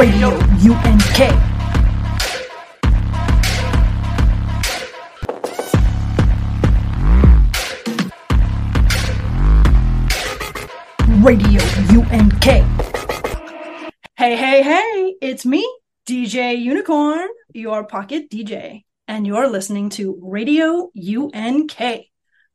Radio UNK. Radio UNK. Hey, hey, hey, it's me, DJ Unicorn, your pocket DJ, and you're listening to Radio UNK.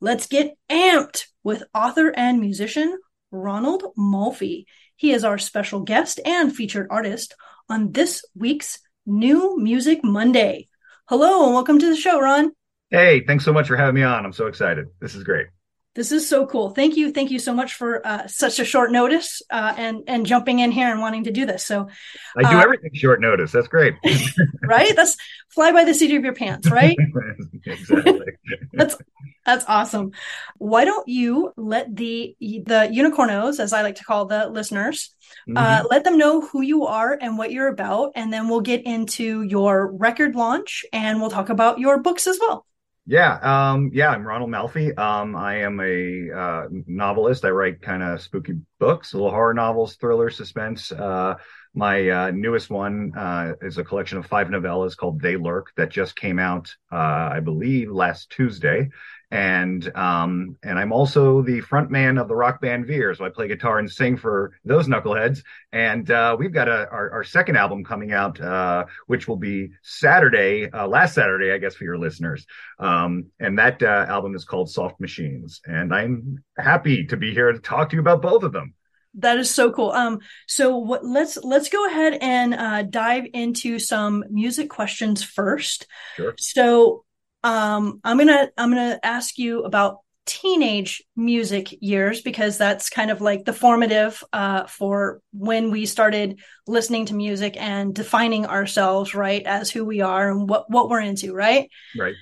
Let's get amped with author and musician Ronald Malfi. He is our special guest and featured artist on this week's New Music Monday. Hello and welcome to the show, Ron. Hey, thanks so much for having me on. I'm so excited. This is great. This is so cool. Thank you. Thank you so much for uh, such a short notice uh, and and jumping in here and wanting to do this. So I do Uh, everything short notice. That's great. right, that's fly by the seat of your pants, right? exactly. That's that's awesome. Why don't you let the the unicornos, as I like to call the listeners, uh, Mhm. let them know who you are and what you're about, and then we'll get into your record launch and we'll talk about your books as well. Yeah, um, yeah, I'm Ronald Malfi. Um, I am a uh, novelist. I write kind of spooky books, little horror novels, thriller, suspense. Uh, my uh, newest one uh, is a collection of five novellas called They Lurk that just came out, uh, I believe, last Tuesday. And um, and I'm also the front man of the rock band Veer, so I play guitar and sing for those knuckleheads. And uh, we've got a, our, our second album coming out, uh, which will be Saturday, uh, last Saturday, I guess, for your listeners. Um, and that uh, album is called Soft Machines. And I'm happy to be here to talk to you about both of them. That is so cool. Um, so what, let's let's go ahead and uh, dive into some music questions first. Sure. So um, I'm gonna I'm gonna ask you about teenage music years because that's kind of like the formative uh, for when we started listening to music and defining ourselves right as who we are and what what we're into, right? Right.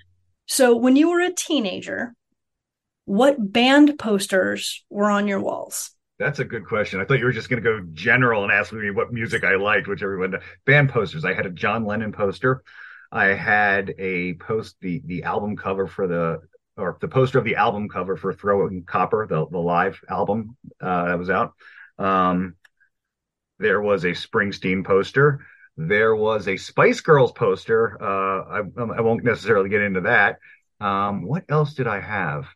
So when you were a teenager, what band posters were on your walls? That's a good question. I thought you were just going to go general and ask me what music I liked, which everyone band posters. I had a John Lennon poster. I had a post the the album cover for the or the poster of the album cover for Throwing Copper, the the live album uh, that was out. Um, there was a Springsteen poster. There was a Spice Girls poster. Uh, I, I won't necessarily get into that. Um, what else did I have?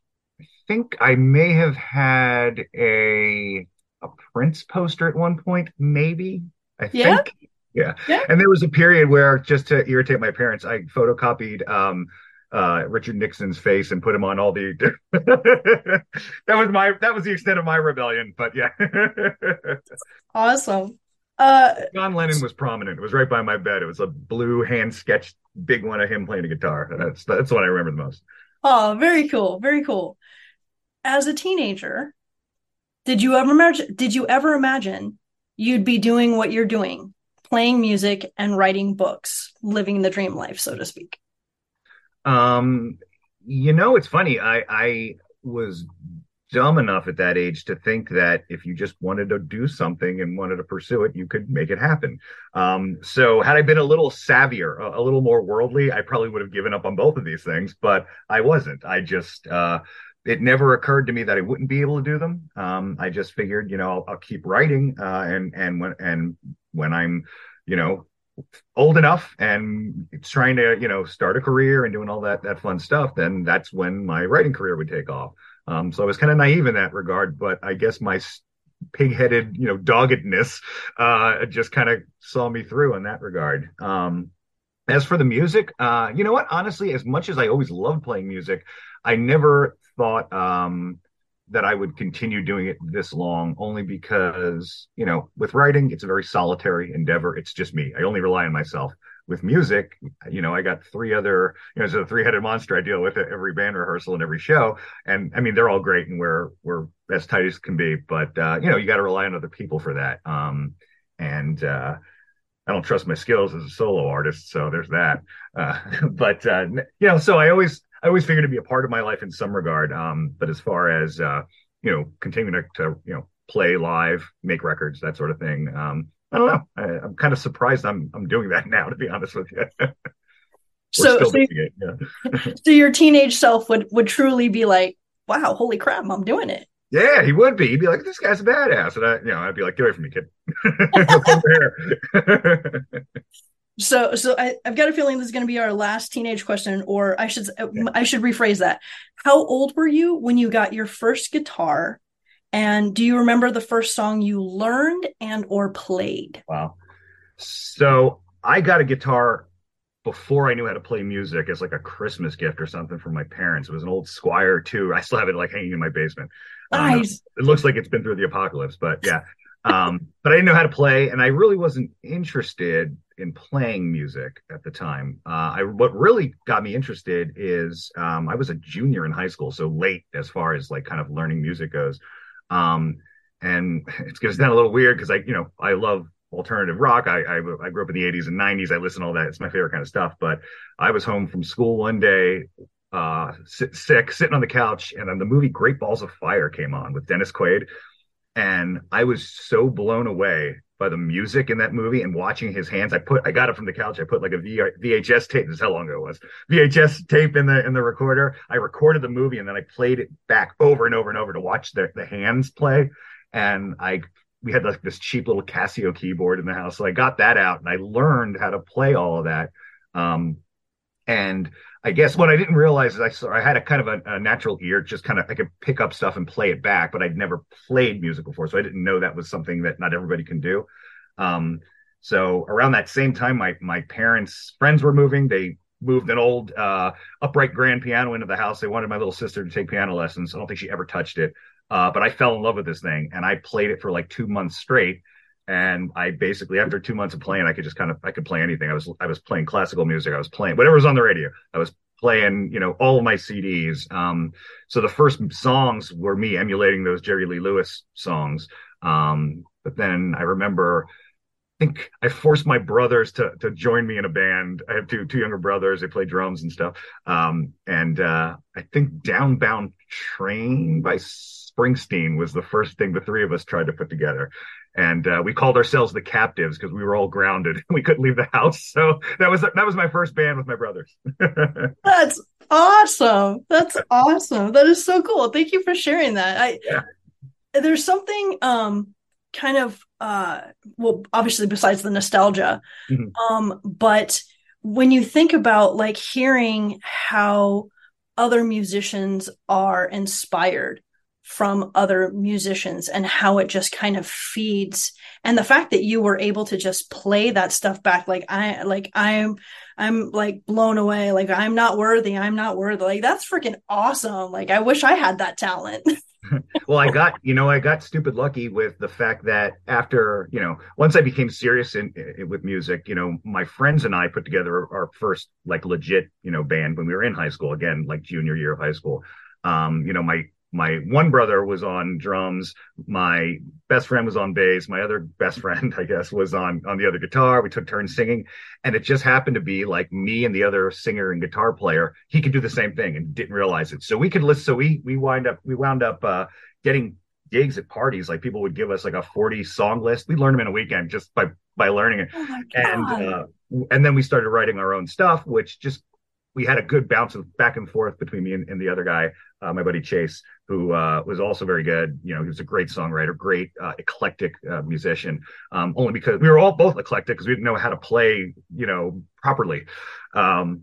I think I may have had a a Prince poster at one point, maybe. I Yeah? think. Yeah. Yeah. And there was a period where, just to irritate my parents, I photocopied um, uh, Richard Nixon's face and put him on all the. that was my that was the extent of my rebellion. But yeah, Awesome. Uh, John Lennon was prominent. It was right by my bed. It was a blue hand sketched big one of him playing a guitar. That's that's what I remember the most. oh, very cool. Very cool. As a teenager, did you ever imagine, did you ever imagine you'd be doing what you're doing, playing music and writing books, living the dream life, so to speak? Um, you know, it's funny. I I was dumb enough at that age to think that if you just wanted to do something and wanted to pursue it, you could make it happen. Um, so had I been a little savvier, a, a little more worldly, I probably would have given up on both of these things, but I wasn't. I just, uh, it never occurred to me that I wouldn't be able to do them. Um, I just figured, you know, I'll, I'll keep writing, uh, and, and when, and when I'm, you know, old enough and trying to, you know, start a career and doing all that, that fun stuff, then that's when my writing career would take off. Um, so I was kind of naive in that regard, but I guess my pig-headed, you know, doggedness, uh, just kind of saw me through in that regard. Um, as for the music, uh, you know what? Honestly, as much as I always loved playing music, I never thought, um, that I would continue doing it this long only because, you know, with writing, it's a very solitary endeavor. It's just me. I only rely on myself. with music, you know, I got three other, you know, it's a three-headed monster I deal with at every band rehearsal and every show. And I mean, they're all great and we're we're as tight as can be, but uh, you know, you got to rely on other people for that. Um, and uh, I don't trust my skills as a solo artist, so there's that. Uh, but uh, you know, so I always I always figured to be a part of my life in some regard. Um, but as far as uh, you know, continuing to, to you know play live, make records, that sort of thing. Um, I don't know. I, am kind of surprised I'm I'm doing that now, to be honest with you. so, so, it, yeah. so your teenage self would would truly be like, "Wow, holy crap, I'm doing it." Yeah, he would be. He'd be like, "This guy's a badass," and I, you know, I'd be like, "Get away from me, kid." so, so I, have got a feeling this is going to be our last teenage question, or I should. I should rephrase that. How old were you when you got your first guitar? And do you remember the first song you learned and or played? Wow. So I got a guitar before I knew how to play music as like a Christmas gift or something from my parents. It was an old Squier too. I still have it like hanging in my basement. Um, nice. It looks like it's been through the apocalypse, but yeah. Um, but I didn't know how to play, and I really wasn't interested in playing music at the time. Uh, I what really got me interested is um, I was a junior in high school, so late as far as like kind of learning music goes. Um, and it's going to sound a little weird because I, you know, I love alternative rock. I, I, I grew up in the 80s and 90s. I listen to all that. It's my favorite kind of stuff. But I was home from school one day, uh, sick, sitting on the couch, and then the movie Great Balls of Fire came on with Dennis Quaid, and I was so blown away by the music in that movie and watching his hands. I put, I got it from the couch. I put like a VHS tape. This is how long ago it was. VHS tape in the in the recorder. I recorded the movie and then I played it back over and over and over to watch the the hands play. And I we had like this cheap little Casio keyboard in the house. So I got that out and I learned how to play all of that. Um, and I guess what I didn't realize is I saw I had a kind of a, a, natural ear, just kind of I could pick up stuff and play it back, but I'd never played music before, so I didn't know that was something that not everybody can do. Um, so around that same time, my my parents' friends were moving. They moved an old uh, upright grand piano into the house. They wanted my little sister to take piano lessons. I don't think she ever touched it. Uh, but I fell in love with this thing and I played it for like two months straight. And I basically, after two months of playing, I could just kind of, I could play anything. I was, I was playing classical music. I was playing whatever was on the radio. I was playing, you know, all of my CDs. Um, so the first songs were me emulating those Jerry Lee Lewis songs. Um, but then I remember, I think I forced my brothers to to join me in a band. I have two two younger brothers. They play drums and stuff. Um, and uh, I think Downbound Train by Springsteen was the first thing the three of us tried to put together. And uh, we called ourselves the Captives because we were all grounded. We couldn't leave the house. So that was that was my first band with my brothers. That's awesome. That's awesome. That is so cool. Thank you for sharing that. I yeah. there's something um kind of uh well obviously besides the nostalgia mm-hmm. um but when you think about like hearing how other musicians are inspired from other musicians and how it just kind of feeds. And the fact that you were able to just play that stuff back like i like i'm i'm like blown away. Like i'm not worthy. I'm not worthy. Like that's freaking awesome. Like i wish i had that talent. Well i got you know i got stupid lucky with the fact that after you know once i became serious in, in, with music you know my friends and i put together our first like legit you know band when we were in high school again like junior year of high school. Um you know my my one brother was on drums my best friend was on bass my other best friend i guess was on on the other guitar. We took turns singing and it just happened to be like me and the other singer and guitar player. He could do the same thing and didn't realize it. So we could list so we we wind up we wound up uh getting gigs at parties. Like people would give us like a 40 song list. We learned them in a weekend just by by learning it. Oh and uh and then we started writing our own stuff which just we had a good bounce of back and forth between me and, and the other guy, uh, my buddy Chase, who uh, was also very good. You know, he was a great songwriter, great uh, eclectic uh, musician. Um, only because we were all both eclectic because we didn't know how to play, you know, properly. Um,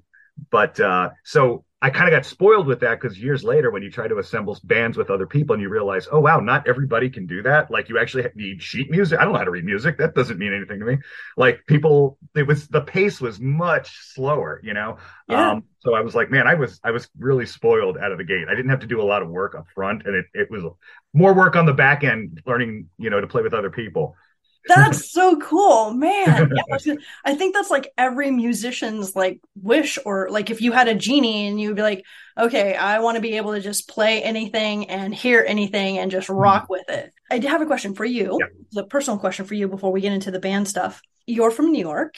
but uh, so I kind of got spoiled with that because years later, when you try to assemble bands with other people and you realize, oh wow, not everybody can do that. Like you actually need sheet music. I don't know how to read music. That doesn't mean anything to me. Like people, it was the pace was much slower, you know. Yeah. Um, so I was like, man, I was I was really spoiled out of the gate. I didn't have to do a lot of work up front, and it it was more work on the back end, learning, you know, to play with other people. That's so cool, man. Yeah, I think that's like every musician's like wish, or like if you had a genie and you'd be like, okay, I want to be able to just play anything and hear anything and just rock mm-hmm. with it. I do have a question for you. Yeah. A personal question for you before we get into the band stuff. You're from New York.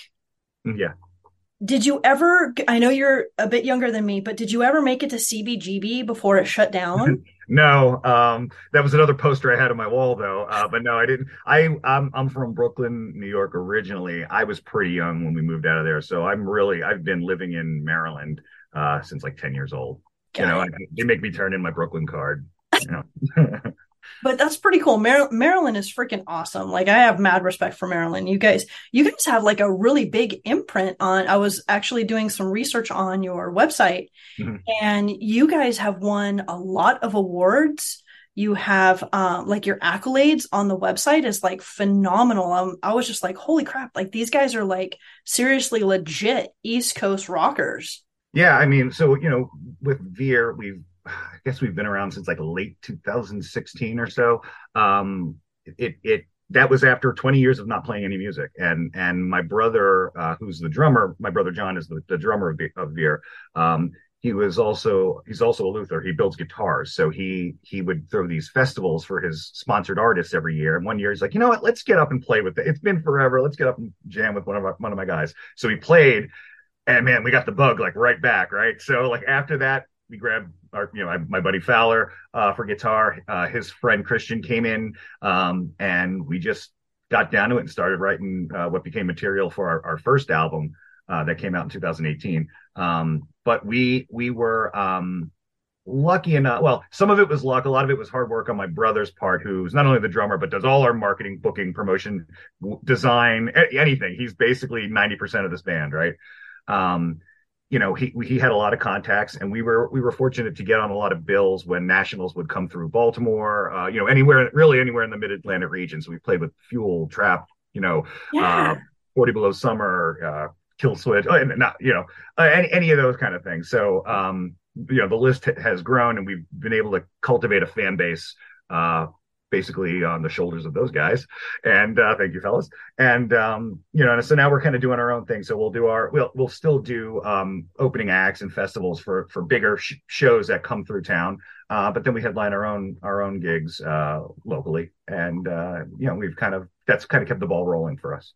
Mm, yeah. Did you ever? I know you're a bit younger than me, but did you ever make it to CBGB before it shut down? no, um, that was another poster I had on my wall, though. Uh, but no, I didn't. I I'm, I'm from Brooklyn, New York originally. I was pretty young when we moved out of there, so I'm really I've been living in Maryland uh, since like ten years old. you know, I, they make me turn in my Brooklyn card. You know. but that's pretty cool. Mar- Maryland is freaking awesome. Like I have mad respect for Maryland. You guys, you guys have like a really big imprint on. I was actually doing some research on your website, mm-hmm. and you guys have won a lot of awards. You have um, like your accolades on the website is like phenomenal. Um, I was just like, holy crap! Like these guys are like seriously legit East Coast rockers. Yeah, I mean, so you know, with Veer, we've I guess we've been around since like late 2016 or so. Um, it it that was after 20 years of not playing any music, and and my brother, uh, who's the drummer, my brother Jon is the, the drummer of, of Veer. Um, he was also he's also a luthier. He builds guitars, so he he would throw these festivals for his sponsored artists every year. And one year he's like, you know what, let's get up and play with it. It's been forever. Let's get up and jam with one of one of my guys. So he played, and man, we got the bug like right back, right. So like after that, we grabbed our, you know, my, my buddy Fowler uh, for guitar. Uh, his friend Christian came in, um, and we just got down to it and started writing uh, what became material for our, our first album uh, that came out in 2018. Um, but we we were um, lucky enough. Well, some of it was luck. A lot of it was hard work on my brother's part, who's not only the drummer but does all our marketing, booking, promotion, design, anything. He's basically 90% of this band, right? Um, you know he he had a lot of contacts and we were we were fortunate to get on a lot of bills when nationals would come through baltimore uh, you know anywhere really anywhere in the mid-atlantic region so we played with fuel Trapt you know yeah. uh, 40 below summer uh, kill switch uh, not you know uh, any, any of those kind of things so um you know the list has grown and we've been able to cultivate a fan base uh basically on the shoulders of those guys. And uh, thank you, fellas. And um, you know, and so now we're kind of doing our own thing. So we'll do our we'll we'll still do um, opening acts and festivals for for bigger sh- shows that come through town. Uh, but then we headline our own our own gigs uh, locally, and uh, you know, we've kind of that's kind of kept the ball rolling for us.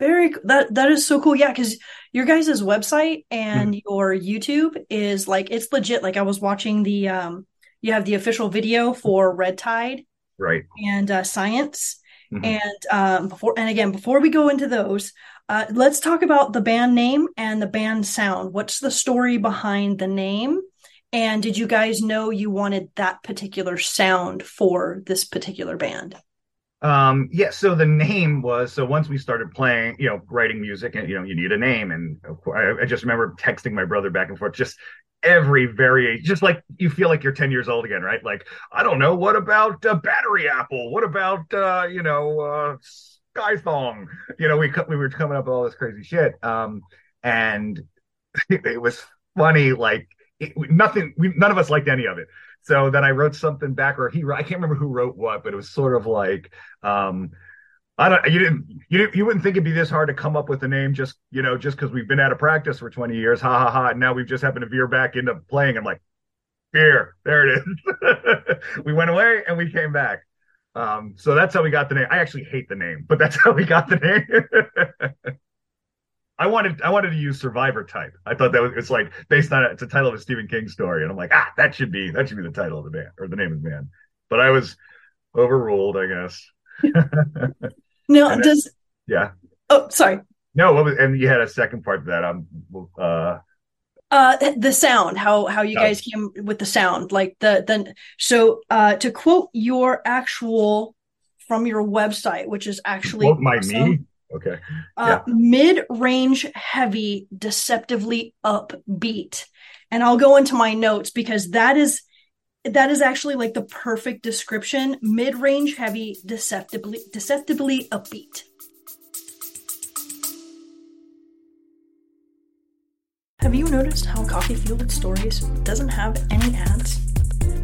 Very that that is so cool. Yeah, because your guys' website and mm. your YouTube is like it's legit. Like I was watching the um you have the official video for Red Tide right. and uh, science. Mm-hmm. and um, before and again before we go into those uh, let's talk about the band name and the band sound. What's the story behind the name? And did you guys know you wanted that particular sound for this particular band? Um yeah so the name was so once we started playing you know writing music and you know you need a name. And I, I just remember texting my brother back and forth just every variation, just like you feel like you're 10 years old again, right? Like, I don't know, what about uh, battery apple? What about, uh, you know, uh, sky thong? You know, we, we were coming up with all this crazy shit. Um, and it was funny, like, it, nothing, we, none of us liked any of it. So then I wrote something back, or he, I can't remember who wrote what, but it was sort of like, um, I don't. You didn't. You didn't, you wouldn't think it'd be this hard to come up with a name just you know just because we've been out of practice for twenty years. Ha ha ha. And now we've just happened to veer back into playing. I'm like, here, there it is. we went away and we came back. Um, so that's how we got the name. I actually hate the name, but that's how we got the name. I wanted I wanted to use Survivor type. I thought that was it's like based on it's a title of a Stephen King story, and I'm like, ah, that should be that should be the title of the band or the name of the band. But I was overruled, I guess. No, does yeah. Oh, sorry. No, what was and you had a second part of that. Um, uh, uh, the sound, how how you guys came with the sound, like the then so uh to quote your actual from your website, which is actually quote my awesome, me. Okay. Uh, yeah. Mid range, heavy, deceptively upbeat, and I'll go into my notes because that is that is actually like the perfect description mid-range heavy deceptively deceptively upbeat have you noticed how coffee fueled stories doesn't have any ads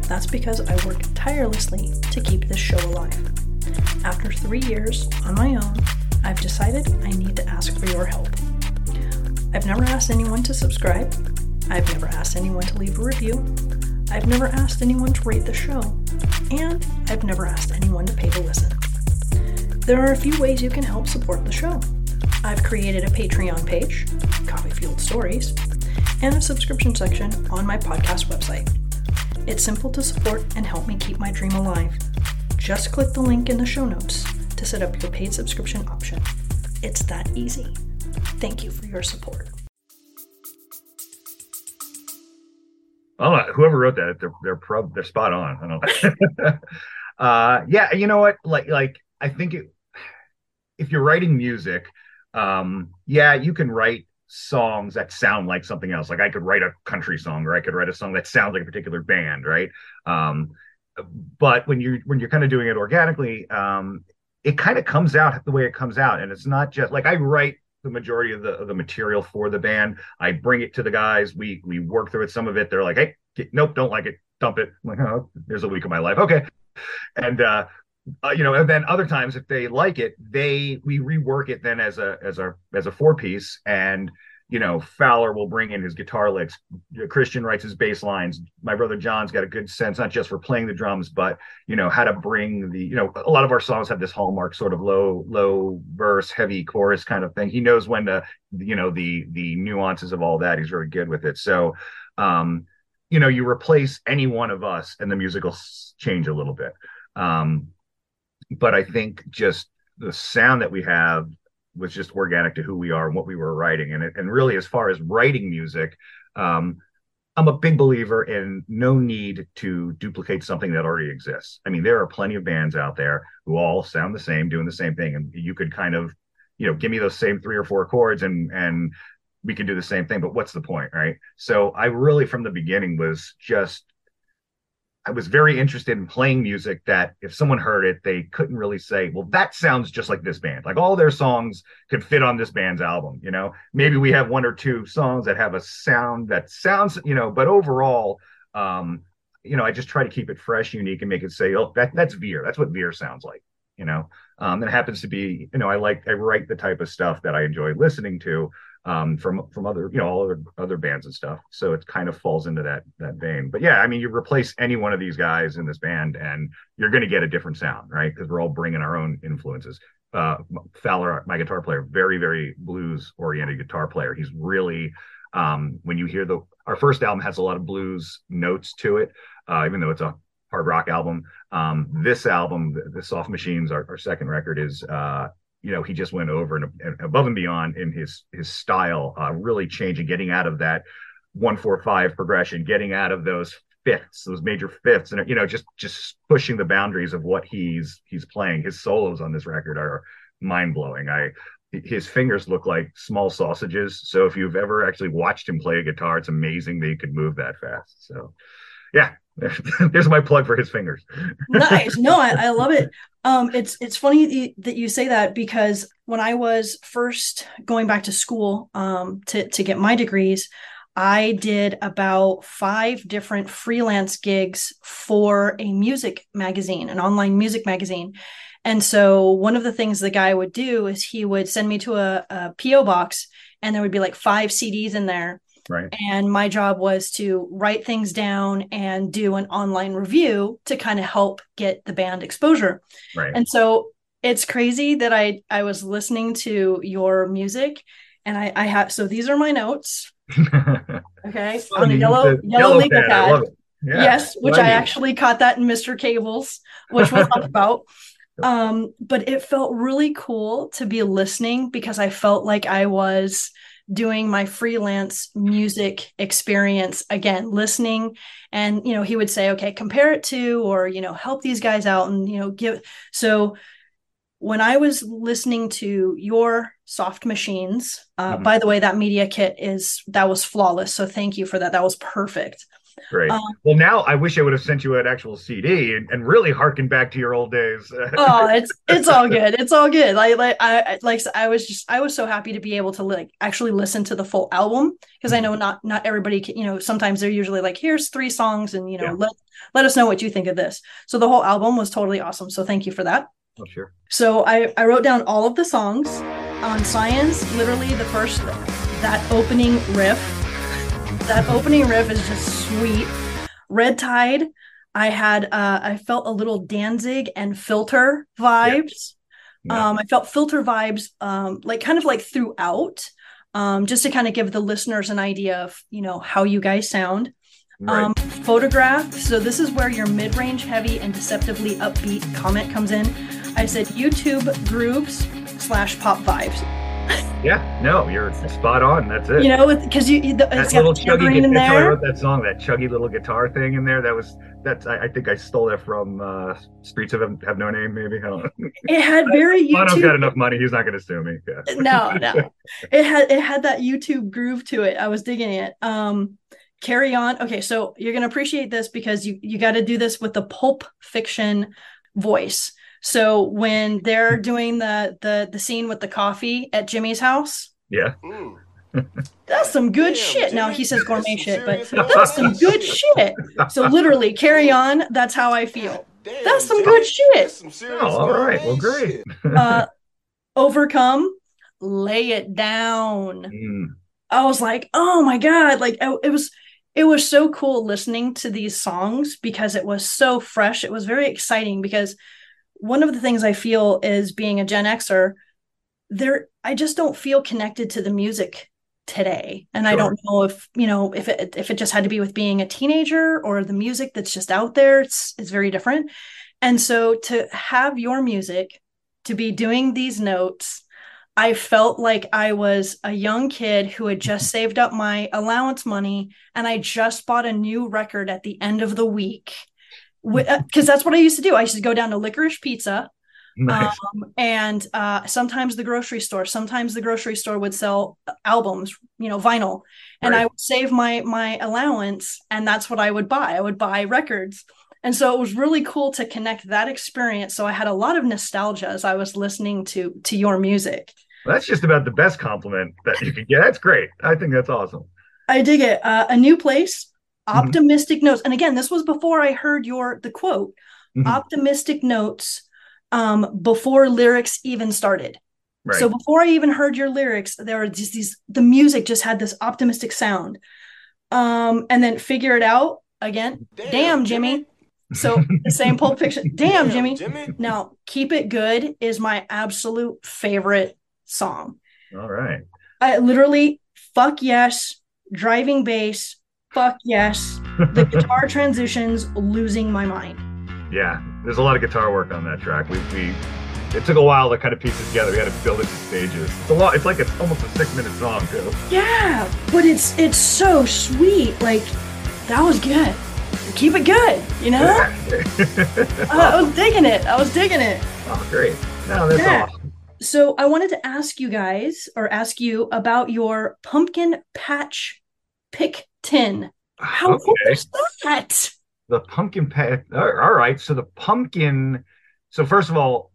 that's because i work tirelessly to keep this show alive after three years on my own, I've decided I need to ask for your help. I've never asked anyone to subscribe. I've never asked anyone to leave a review. I've never asked anyone to rate the show. And I've never asked anyone to pay to listen. There are a few ways you can help support the show. I've created a Patreon page, Coffee Fueled Stories, and a subscription section on my podcast website. It's simple to support and help me keep my dream alive. Just click the link in the show notes to set up your paid subscription option. It's that easy. Thank you for your support. Oh, whoever wrote that, they're they're prob- they're spot on. I don't. uh, yeah, you know what? Like like I think it, if you're writing music, um, yeah, you can write songs that sound like something else. Like I could write a country song, or I could write a song that sounds like a particular band, right? Um, but when you when you're kind of doing it organically, um, it kind of comes out the way it comes out, and it's not just like I write the majority of the of the material for the band. I bring it to the guys. We we work through it. Some of it, they're like, "Hey, get, nope, don't like it, dump it." I'm like, "Oh, there's a week of my life." Okay, and uh, uh, you know, and then other times if they like it, they we rework it then as a as a as a four piece, and you know, Fowler will bring in his guitar licks. Christian writes his bass lines. My brother Jon's got a good sense, not just for playing the drums, but you know how to bring the. You know, a lot of our songs have this hallmark sort of low, low verse, heavy chorus kind of thing. He knows when to, you know, the the nuances of all that. He's very good with it. So, um, you know, you replace any one of us, and the music will change a little bit. Um, but I think just the sound that we have was just organic to who we are and what we were writing. And and really, as far as writing music, um, I'm a big believer in no need to duplicate something that already exists. I mean, there are plenty of bands out there who all sound the same, doing the same thing, and you could kind of, you know, give me those same three or four chords and and we can do the same thing. But what's the point, right? So I really, from the beginning, was just I was very interested in playing music that if someone heard it, they couldn't really say, well, that sounds just like this band. Like all their songs could fit on this band's album, you know? Maybe we have one or two songs that have a sound that sounds, you know, but overall, um, you know, I just try to keep it fresh, unique, and make it say, oh, that that's Veer. That's what Veer sounds like, you know. Um, it happens to be, you know, I like I write the type of stuff that I enjoy listening to um, from from other you know all other other bands and stuff. So it kind of falls into that that vein. But yeah, I mean, you replace any one of these guys in this band, and you're going to get a different sound, right? Because we're all bringing our own influences. Uh, Fowler, my guitar player, very very blues oriented guitar player. He's really um, when you hear the our first album has a lot of blues notes to it, uh, even though it's a hard rock album. Um, this album, the, the Soft Machines, our, our second record, is uh, you know he just went over and, and above and beyond in his his style, uh, really changing, getting out of that one four five progression, getting out of those fifths, those major fifths, and you know just just pushing the boundaries of what he's he's playing. His solos on this record are mind blowing. I his fingers look like small sausages. So if you've ever actually watched him play a guitar, it's amazing that he could move that fast. So yeah, there's my plug for his fingers. nice. No, I, I love it. Um, it's it's funny that you say that because when I was first going back to school um, to to get my degrees, I did about five different freelance gigs for a music magazine, an online music magazine. And so one of the things the guy would do is he would send me to a, a PO box, and there would be like five CDs in there Right. And my job was to write things down and do an online review to kind of help get the band exposure. Right. And so it's crazy that I I was listening to your music and I I have so these are my notes. okay. On a yellow yellow, legal pad. pad. Yeah. Yes, which I actually caught that in Mr. Cables, which we'll talk about. Um, but it felt really cool to be listening because I felt like I was doing my freelance music experience again listening. And you know he would say okay compare it to or you know help these guys out and you know give so when i was listening to your soft machines uh, mm-hmm. by the way that media kit is that was flawless. So thank you for that. That was perfect Great. Um, well, now I wish I would have sent you an actual CD and, and really harken back to your old days. oh, it's it's all good. It's all good. Like like I like I was just I was so happy to be able to like actually listen to the full album because I know not not everybody can, you know sometimes they're usually like here's three songs and you know yeah. let let us know what you think of this. So the whole album was totally awesome. So thank you for that. Oh, sure. So I, I wrote down all of the songs on Science. Literally, the first that opening riff, that opening riff is just sweet. Red Tide, I had uh, I felt a little Danzig and Filter vibes. Yeah. Um, I felt Filter vibes, um, like kind of like throughout, um, just to kind of give the listeners an idea of you know how you guys sound. Right. Um, photograph. So this is where your mid-range heavy and deceptively upbeat comment comes in. I said U2 grooves slash pop vibes. Yeah. No, you're spot on. That's it. You know, because you, you the, that it's got little chuggy in guitar. I wrote that song, that chuggy little guitar thing in there. That was that's. I, I think I stole that from uh, Streets of Have No Name. Maybe I don't know. It had very Bono's got U2. enough money. He's not going to sue me. Yeah. no, no. It had it had that U2 groove to it. I was digging it. Um, carry on. Okay, so you're gonna appreciate this because you you got to do this with the pulp fiction voice. So when they're doing the the the scene with the coffee at Jimmy's house, Yeah. Mm. that's some good Damn, shit. Now he says that's gourmet some shit, but that's some good shit. shit. So literally, carry on. That's how I feel. Damn, That's some Jimmy, good shit. some Oh, all right. Well, great. Uh, overcome, lay it down. Mm. I was like, oh my god, like I- it was it was so cool listening to these songs because it was so fresh. It was very exciting because one of the things I feel is being a Gen Xer, there I just don't feel connected to the music today. And I don't know if, you know, if it if it just had to be with being a teenager or the music that's just out there, it's it's very different. And so to have your music to be doing these notes I felt like I was a young kid who had just saved up my allowance money and I just bought a new record at the end of the week. Because that's what I used to do. I used to go down to Licorice Pizza Nice. um, and uh, sometimes the grocery store. Sometimes the grocery store would sell albums, you know, vinyl, and Right. I would save my my allowance, and that's what I would buy. I would buy records, and so it was really cool to connect that experience. So I had a lot of nostalgia as I was listening to to your music. Well, that's just about the best compliment that you could get. That's great. I think that's awesome. I dig it. Uh, a new place, Mhm. optimistic notes, and again, this was before I heard your the quote. Mhm. Optimistic notes um, before lyrics even started. Right. So before I even heard your lyrics, there were just these the music just had this optimistic sound. Um, and then figure it out again. Damn, Jimmy. So the same Pulp Fiction. Damn, Jimmy. Jimmy. Now, Keep It Good is my absolute favorite song. All right. I literally fuck yes, driving bass, fuck yes. The guitar transitions losing my mind. Yeah. There's a lot of guitar work on that track. We we it took a while to kind of piece it together. We had to build it in stages. It's a lot. It's like it's almost a six minute song too. Yeah, but it's it's so sweet. Like that was good. Keep it good, you know? I, I was digging it. I was digging it. oh, great. No, that's Yeah. awesome. So I wanted to ask you guys or ask you about your pumpkin patch pick tin. How cool is that? The pumpkin patch. All right. So the pumpkin. So first of all,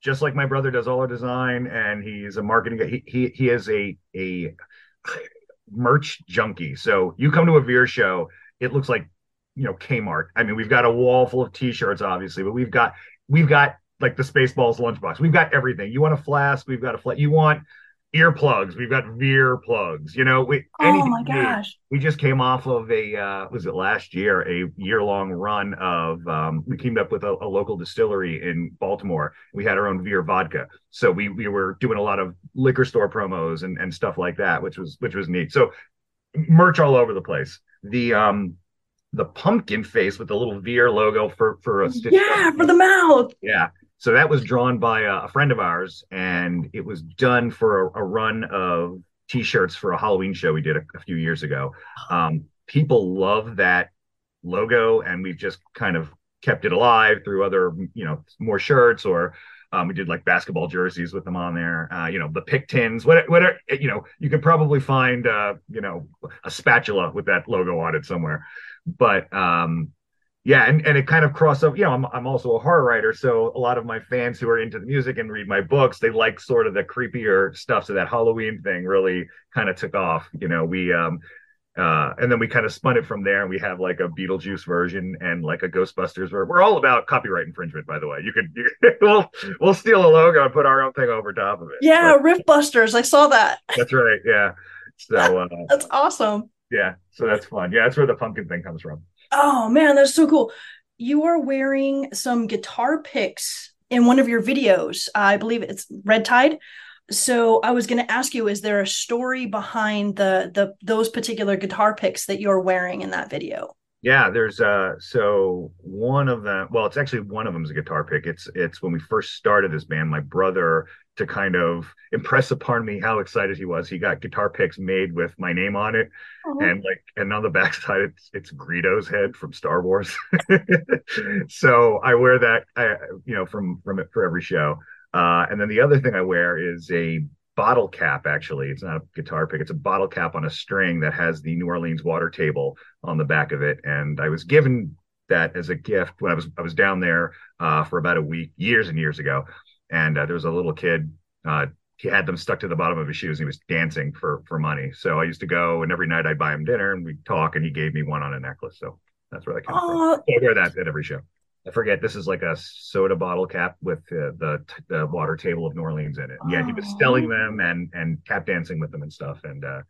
just like my brother does all our design, and he's a marketing guy. He he he is a a merch junkie. So you come to a Veer show, it looks like you know Kmart. I mean, we've got a wall full of T-shirts, obviously, but we've got we've got like the Spaceballs lunchbox. We've got everything. You want a flask? We've got a flat. You want earplugs? We've got Veer plugs. You know, we Oh my gosh. we just came off of a uh was it last year a year long run of um we teamed up with a, a local distillery in baltimore we had our own veer vodka so we we were doing a lot of liquor store promos and and stuff like that which was which was neat so merch all over the place the um the pumpkin face with the little veer logo for for a stitch Yeah, for the mouth. yeah. So that was drawn by a, a friend of ours, and it was done for a, a run of T-shirts for a Halloween show we did a, a few years ago. Um, people love that logo, and we've just kind of kept it alive through other, you know, more shirts or. Um, we did like basketball jerseys with them on there. Uh, you know, the pick tins, whatever, whatever, you know, you could probably find, uh, you know, a spatula with that logo on it somewhere. But um, yeah, and, and it kind of crossed over. You know, I'm I'm also a horror writer, so a lot of my fans who are into the music and read my books, they like sort of the creepier stuff. So that Halloween thing really kind of took off. You know, we um uh, and then we kind of spun it from there, and we have like a Beetlejuice version and like a Ghostbusters. Where we're all about copyright infringement, by the way. You could, you, we'll we'll steal a logo and put our own thing over top of it. Yeah, Riffbusters. I saw that. That's right. Yeah. So uh, that's awesome. Yeah. So that's fun. Yeah, that's where the pumpkin thing comes from. Oh man, that's so cool. You are wearing some guitar picks in one of your videos. I believe it's Red Tide. So I was going to ask you: Is there a story behind the the those particular guitar picks that you're wearing in that video? Yeah, there's uh so one of them well it's actually one of them is a guitar pick. It's it's when we first started this band, my brother to kind of impress upon me how excited he was. He got guitar picks made with my name on it. Oh. And like and on the backside it's it's Greedo's head from Star Wars. so I wear that I you know from from it for every show. Uh and then the other thing I wear is a bottle cap actually. It's not a guitar pick it's a bottle cap on a string that has the new orleans water table on the back of it. And i was given that as a gift when i was i was down there uh, for about a week years and years ago. And uh, there was a little kid uh, he had them stuck to the bottom of his shoes and he was dancing for for money. So i used to go and every night i'd buy him dinner and we'd talk and he gave me one on a necklace. So that's where that came from. I wear that at every show I forget. This is like a soda bottle cap with uh, the the water table of New Orleans in it. Yeah, he was selling them and and tap dancing with them and stuff. And uh,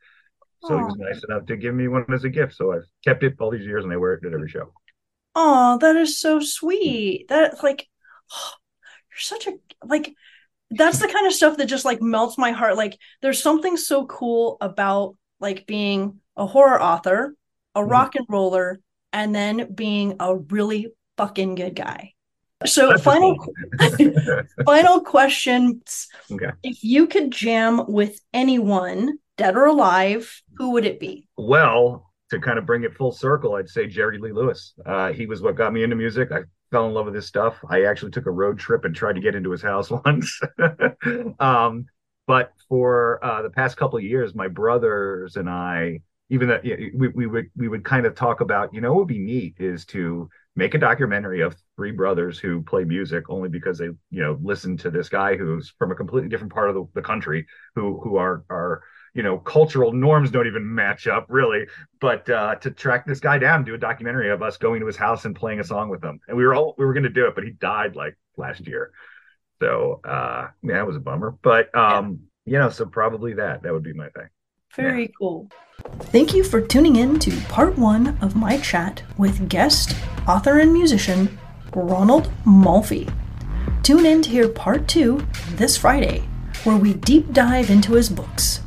so he was nice enough to give me one as a gift. So I've kept it all these years, and I wear it at every show. Oh, that is so sweet. That like, oh, you're such a like. That's the kind of stuff that just like melts my heart. Like, there's something so cool about like being a horror author, a mm-hmm. rock and roller, and then being a really fucking good guy. So That's final final question. Okay. If you could jam with anyone, dead or alive, who would it be? Well, to kind of bring it full circle, I'd say Jerry Lee Lewis. Uh, he was what got me into music. I fell in love with his stuff. I actually took a road trip and tried to get into his house once. um, but for uh, the past couple of years, my brothers and I, even that we, we would we would kind of talk about, you know, what would be neat is to make a documentary of three brothers who play music only because they you know listen to this guy who's from a completely different part of the, the country who who are are you know cultural norms don't even match up really. But uh to track this guy down do a documentary of us going to his house and playing a song with him. And we were all we were going to do it but he died like last year. So uh yeah that was a bummer. But um you know so probably that that would be my thing. Very yeah. cool Thank you for tuning in to part one of my chat with guest, author, and musician Ronald Malfi. Tune in to hear part two this Friday, where we deep dive into his books.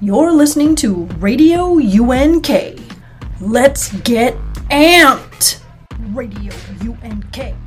You're listening to Radio UNK. Let's get amped! Radio UNK.